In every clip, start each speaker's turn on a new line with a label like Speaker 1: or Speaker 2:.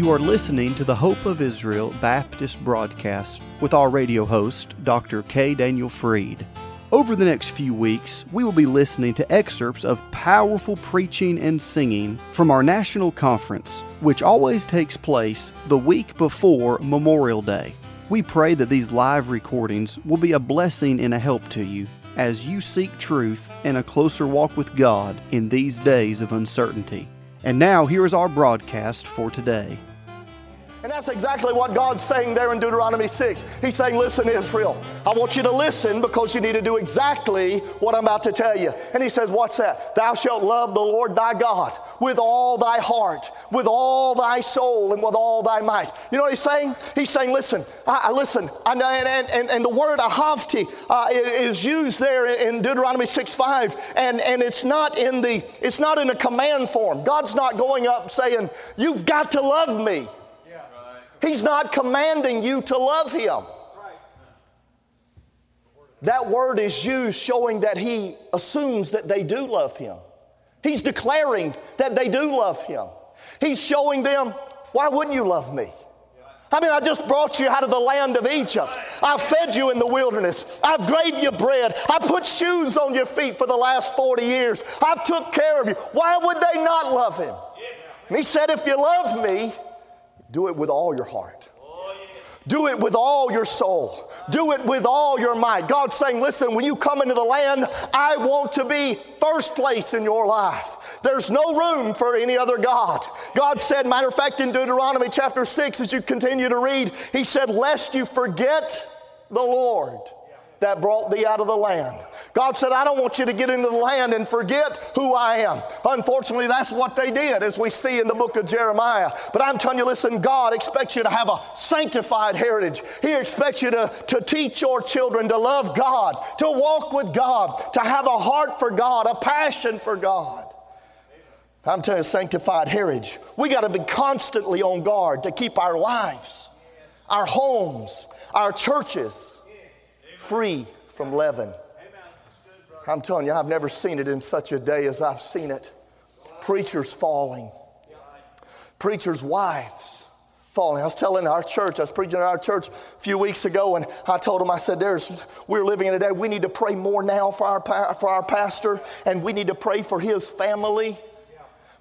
Speaker 1: You are listening to the Hope of Israel Baptist broadcast with our radio host, Dr. K. Daniel Fried. Over the next few weeks, we will be listening to excerpts of powerful preaching and singing from our national conference, which always takes place the week before Memorial Day. We pray that these live recordings will be a blessing and a help to you as you seek truth and a closer walk with God in these days of uncertainty. And now, here is our broadcast for today.
Speaker 2: And that's exactly what God's saying there in Deuteronomy 6. He's saying, Listen, Israel, I want you to listen because you need to do exactly what I'm about to tell you. And He says, What's that? Thou shalt love the Lord thy God with all thy heart, with all thy soul, and with all thy might. You know what He's saying? He's saying, Listen, I, I listen. And, and, and, and, the word ahavti uh, is used there in Deuteronomy 6 5. And, and it's not in the it's not in a command form. God's not going up saying, You've got to love me. He's not commanding you to love Him. That word is used showing that He assumes that they do love Him. He's declaring that they do love Him. He's showing them, why wouldn't you love me? I mean, I just brought you out of the land of Egypt. I fed you in the wilderness. I've gave you bread. I put shoes on your feet for the last 40 years. I've took care of you. Why would they not love him? And he said, if you love me, do it with all your heart. Do it with all your soul. Do it with all your might. God's saying, listen, when you come into the land, I want to be first place in your life. There's no room for any other God. God said, matter of fact, in Deuteronomy chapter 6, as you continue to read, He said, lest you forget the Lord that brought thee out of the land. God said, I don't want you to get into the land and forget who I am. Unfortunately, that's what they did, as we see in the book of Jeremiah. But I'm telling you, listen, God expects you to have a sanctified heritage. He expects you to, to teach your children to love God, to walk with God, to have a heart for God, a passion for God. I'm telling you, sanctified heritage. We got to be constantly on guard to keep our lives, our homes, our churches free from leaven. I'm telling you, I've never seen it in such a day as I've seen it. Preachers falling, preachers' wives falling. I was telling our church, I was preaching at our church a few weeks ago, and I told them, I said, "There's, we're living in a day. We need to pray more now for our for our pastor, and we need to pray for his family."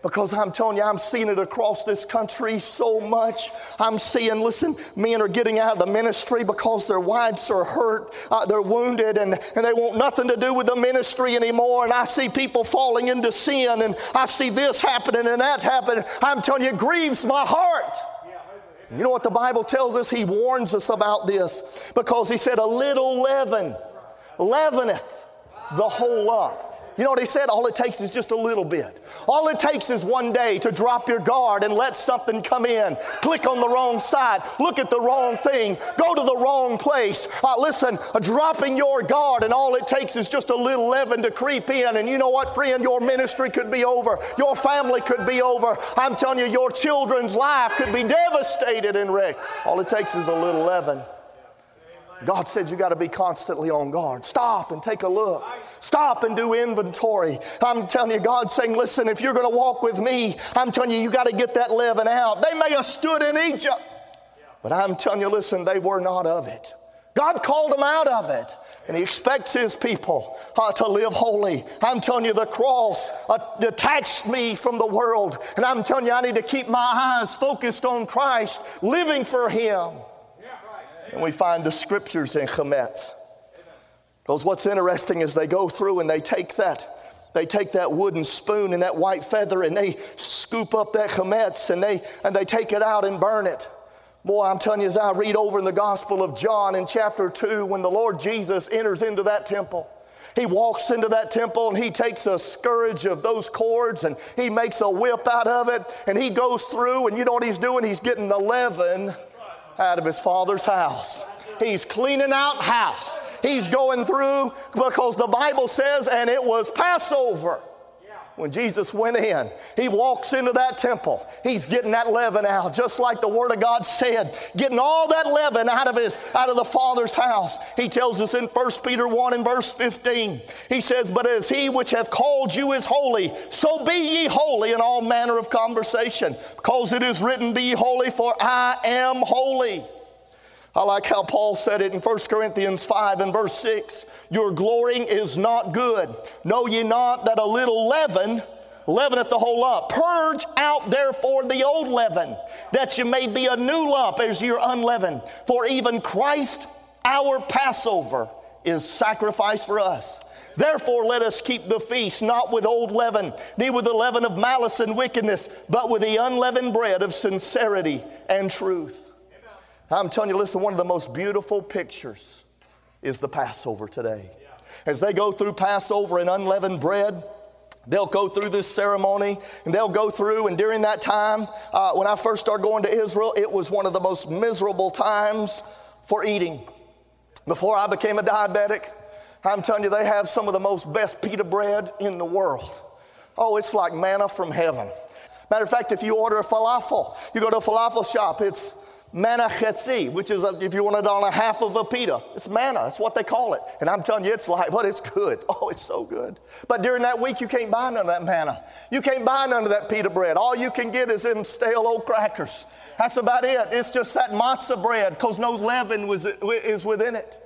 Speaker 2: Because I'm telling you, I'm seeing it across this country so much. I'm seeing, listen, men are getting out of the ministry because their wives are hurt, uh, they're wounded, and, and they want nothing to do with the ministry anymore. And I see people falling into sin, and I see this happening and that happening. I'm telling you, it grieves my heart. You know what the Bible tells us? He warns us about this because he said, A little leaven leaveneth the whole lump. You know what he said? All it takes is just a little bit. All it takes is one day to drop your guard and let something come in. Click on the wrong side. Look at the wrong thing. Go to the wrong place. Uh, listen, uh, dropping your guard, and all it takes is just a little leaven to creep in. And you know what, friend? Your ministry could be over. Your family could be over. I'm telling you, your children's life could be devastated and wrecked. All it takes is a little leaven. God said you got to be constantly on guard. Stop and take a look. Stop and do inventory. I'm telling you, God's saying, listen, if you're going to walk with me, I'm telling you, you got to get that leaven out. They may have stood in Egypt, but I'm telling you, listen, they were not of it. God called them out of it, and He expects His people uh, to live holy. I'm telling you, the cross uh, detached me from the world, and I'm telling you, I need to keep my eyes focused on Christ, living for Him. And we find the scriptures in Chametz. Because what's interesting is they go through and they take that. They take that wooden spoon and that white feather and they scoop up that chametz and they, and they take it out and burn it. Boy, I'm telling you, as I read over in the Gospel of John in chapter 2, when the Lord Jesus enters into that temple, he walks into that temple and he takes a scourge of those cords and he makes a whip out of it and he goes through and you know what he's doing? He's getting the leaven out of his father's house. He's cleaning out house. He's going through because the Bible says, and it was Passover. When Jesus went in, he walks into that temple. He's getting that leaven out, just like the Word of God said, getting all that leaven out of his out of the Father's house. He tells us in 1 Peter 1 and verse 15. He says, But as he which hath called you is holy, so be ye holy in all manner of conversation, because it is written, Be holy, for I am holy. I like how Paul said it in 1 Corinthians 5 and verse 6. Your glorying is not good. Know ye not that a little leaven leaveneth the whole lump? Purge out therefore the old leaven, that you may be a new lump as you're unleavened. For even Christ, our Passover, is sacrificed for us. Therefore, let us keep the feast not with old leaven, neither with the leaven of malice and wickedness, but with the unleavened bread of sincerity and truth. I'm telling you, listen, one of the most beautiful pictures is the Passover today. As they go through Passover and unleavened bread, They'll go through this ceremony and they'll go through. And during that time, uh, when I first started going to Israel, it was one of the most miserable times for eating. Before I became a diabetic, I'm telling you, they have some of the most best pita bread in the world. Oh, it's like manna from heaven. Matter of fact, if you order a falafel, you go to a falafel shop, it's manna chetzi, which is, if you want it on a half of a pita, it's manna. That's what they call it. And I'm telling you, it's like, but it's good. Oh, it's so good. But during that week, you can't buy none of that manna. You can't buy none of that pita bread. All you can get is them stale old crackers. That's about it. It's just that matzah bread because no leaven was, is within it.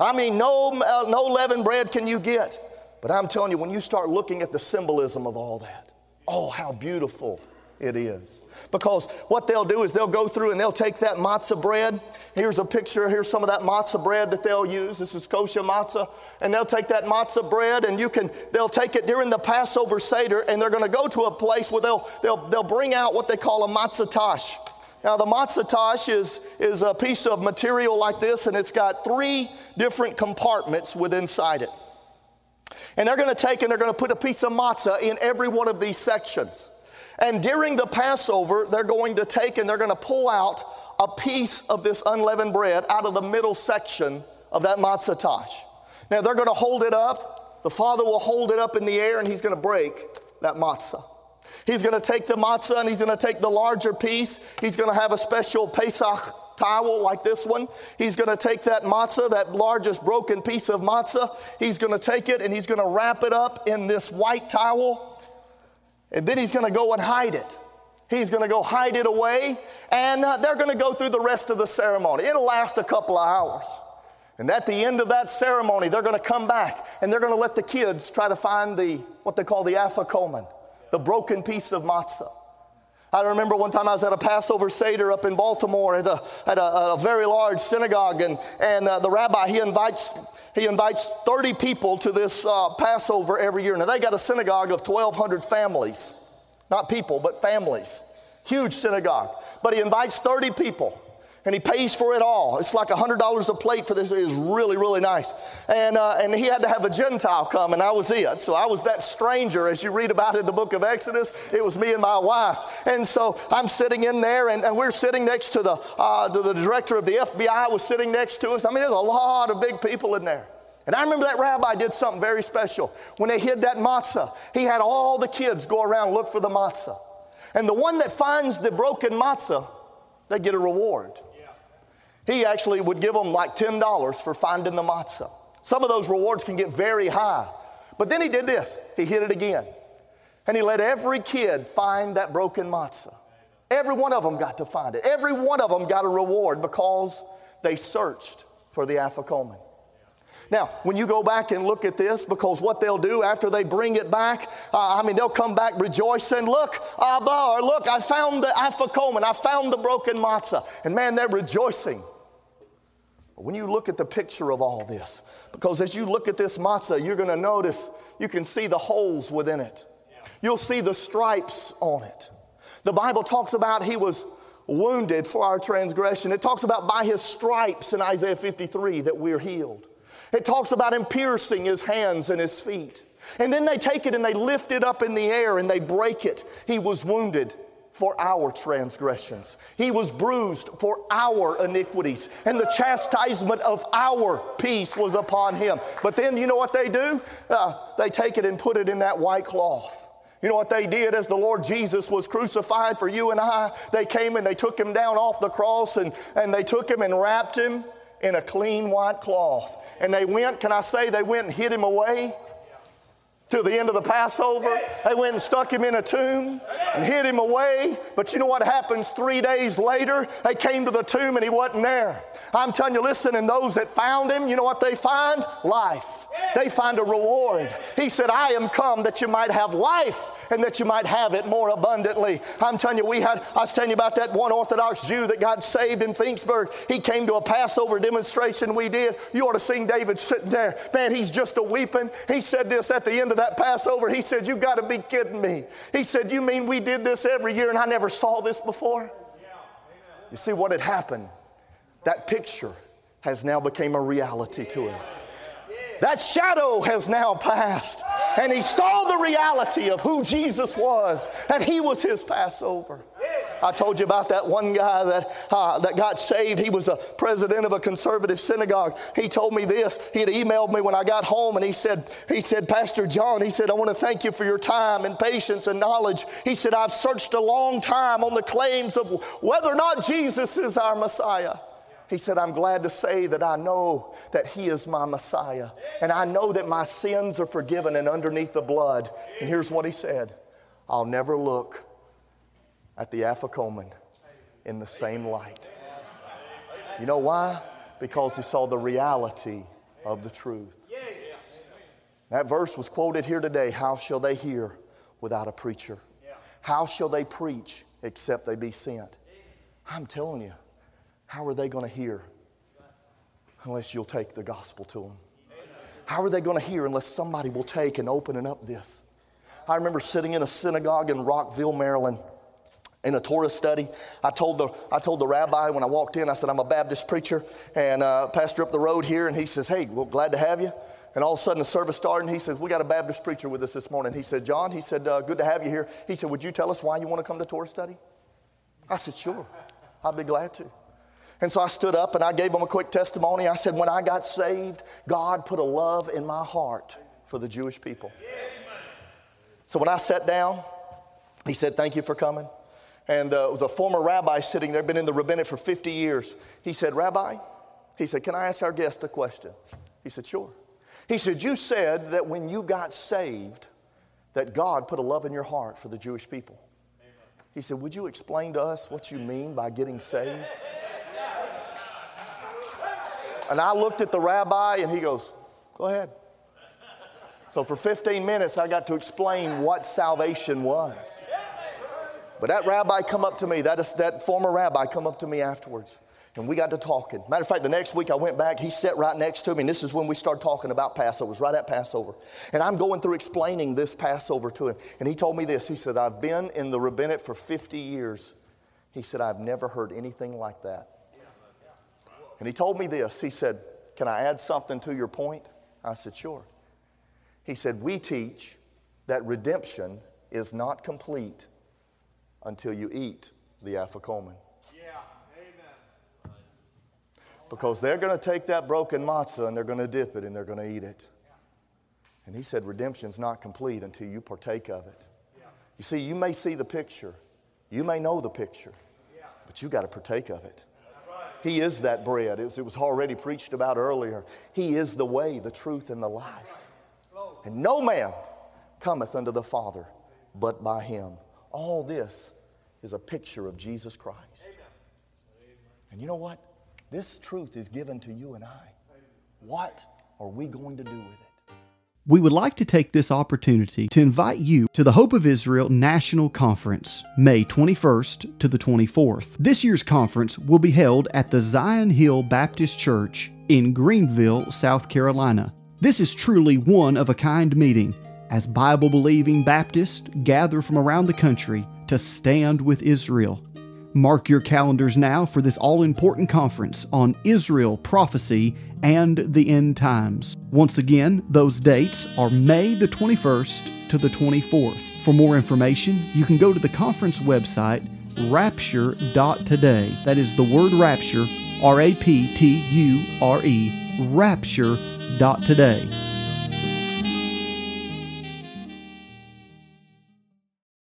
Speaker 2: I mean, no, uh, no leaven bread can you get. But I'm telling you, when you start looking at the symbolism of all that, oh, how beautiful it is. Because what they'll do is they'll go through and they'll take that matzah bread. Here's a picture. Here's some of that matzah bread that they'll use. This is kosher matzah. And they'll take that matzah bread and you can, they'll take it during the Passover Seder and they're going to go to a place where they'll, they'll, they'll bring out what they call a matzah tash. Now, the matzah tash is, is a piece of material like this and it's got three different compartments within inside it. And they're going to take and they're going to put a piece of matzah in every one of these sections. And during the Passover, they're going to take and they're going to pull out a piece of this unleavened bread out of the middle section of that matzah tash. Now they're going to hold it up. The father will hold it up in the air and he's going to break that matzah. He's going to take the matzah and he's going to take the larger piece. He's going to have a special Pesach towel like this one. He's going to take that matzah, that largest broken piece of matzah. He's going to take it and he's going to wrap it up in this white towel and then he's going to go and hide it. He's going to go hide it away, and uh, they're going to go through the rest of the ceremony. It'll last a couple of hours. And at the end of that ceremony, they're going to come back and they're going to let the kids try to find the, what they call the afikomen, the broken piece of matzah. I remember one time I was at a Passover Seder up in Baltimore at a, at a, a very large synagogue, and, and uh, the rabbi, he invites he invites 30 people to this uh, Passover every year. Now, they got a synagogue of 1,200 families. Not people, but families. Huge synagogue. But he invites 30 people and he pays for it all. It's like $100 a plate for this. It is really, really nice. And, uh, and he had to have a Gentile come, and I was it. So I was that stranger, as you read about in the book of Exodus. It was me and my wife. And so I'm sitting in there, and, and we're sitting next to the, uh, to the director of the FBI was sitting next to us. I mean, there's a lot of big people in there. And I remember that rabbi did something very special. When they hid that matzah, he had all the kids go around look for the matzah. And the one that finds the broken matzah, they get a reward. He actually would give them like $10 for finding the matzah. Some of those rewards can get very high. But then he did this he hit it again. And he let every kid find that broken matzah. Every one of them got to find it. Every one of them got a reward because they searched for the afikomen. Now, when you go back and look at this, because what they'll do after they bring it back, uh, I mean, they'll come back rejoicing, look, Abba, or look, I found the afikomen, I found the broken matzah. And man, they're rejoicing. When you look at the picture of all this, because as you look at this matzah, you're going to notice you can see the holes within it. You'll see the stripes on it. The Bible talks about he was wounded for our transgression. It talks about by his stripes in Isaiah 53 that we're healed. It talks about him piercing his hands and his feet. And then they take it and they lift it up in the air and they break it. He was wounded for our transgressions. He was bruised for our iniquities, and the chastisement of our peace was upon him. But then you know what they do? Uh, they take it and put it in that white cloth. You know what they did as the Lord Jesus was crucified for you and I? They came and they took him down off the cross and, and they took him and wrapped him in a clean white cloth. And they went, can I say, they went and hid him away till the end of the Passover. They went and stuck him in a tomb and hid him away. But you know what happens three days later? They came to the tomb and he wasn't there. I'm telling you, listen, and those that found him, you know what they find? Life. They find a reward. He said, I am come that you might have life and that you might have it more abundantly. I'm telling you, we had, I was telling you about that one Orthodox Jew that got saved in Finksburg. He came to a Passover demonstration we did. You ought to seen David sitting there. Man, he's just a weeping. He said this at the end of that Passover. He said, You got to be kidding me. He said, You mean we did this every year and I never saw this before? You see what had happened? That picture has now become a reality to him. That shadow has now passed. And he saw the reality of who Jesus was, and he was his Passover. I told you about that one guy that, uh, that got saved. He was a president of a conservative synagogue. He told me this. He had emailed me when I got home, and he said, he said, Pastor John, he said, I want to thank you for your time and patience and knowledge. He said, I've searched a long time on the claims of whether or not Jesus is our Messiah. He said, I'm glad to say that I know that He is my Messiah. And I know that my sins are forgiven and underneath the blood. And here's what he said I'll never look at the Afikoman in the same light. You know why? Because he saw the reality of the truth. That verse was quoted here today How shall they hear without a preacher? How shall they preach except they be sent? I'm telling you. How are they going to hear unless you'll take the gospel to them? How are they going to hear unless somebody will take and open up this? I remember sitting in a synagogue in Rockville, Maryland, in a Torah study. I told the, I told the rabbi when I walked in, I said, I'm a Baptist preacher and uh, pastor up the road here. And he says, Hey, well, glad to have you. And all of a sudden the service started and he says, We got a Baptist preacher with us this morning. He said, John, he said, uh, Good to have you here. He said, Would you tell us why you want to come to Torah study? I said, Sure, I'd be glad to. And so I stood up and I gave him a quick testimony. I said, When I got saved, God put a love in my heart for the Jewish people. So when I sat down, he said, Thank you for coming. And uh, it was a former rabbi sitting there, been in the rabbinate for 50 years. He said, Rabbi, he said, Can I ask our guest a question? He said, Sure. He said, You said that when you got saved, that God put a love in your heart for the Jewish people. He said, Would you explain to us what you mean by getting saved? And I looked at the rabbi and he goes, Go ahead. So for 15 minutes, I got to explain what salvation was. But that rabbi come up to me, that, is, that former rabbi come up to me afterwards. And we got to talking. Matter of fact, the next week I went back, he sat right next to me, and this is when we started talking about Passover. Was right at Passover. And I'm going through explaining this Passover to him. And he told me this. He said, I've been in the rabbinate for 50 years. He said, I've never heard anything like that. And he told me this. He said, Can I add something to your point? I said, Sure. He said, We teach that redemption is not complete until you eat the Afikoman. Yeah, amen. Because they're going to take that broken matzah and they're going to dip it and they're going to eat it. And he said, Redemption's not complete until you partake of it. You see, you may see the picture, you may know the picture, but you got to partake of it. He is that bread. It was, it was already preached about earlier. He is the way, the truth, and the life. And no man cometh unto the Father but by him. All this is a picture of Jesus Christ. And you know what? This truth is given to you and I. What are we going to do with it?
Speaker 1: We would like to take this opportunity to invite you to the Hope of Israel National Conference, May 21st to the 24th. This year's conference will be held at the Zion Hill Baptist Church in Greenville, South Carolina. This is truly one of a kind meeting as Bible believing Baptists gather from around the country to stand with Israel Mark your calendars now for this all important conference on Israel, prophecy, and the end times. Once again, those dates are May the 21st to the 24th. For more information, you can go to the conference website rapture.today. That is the word rapture, R A P T U R E, rapture.today.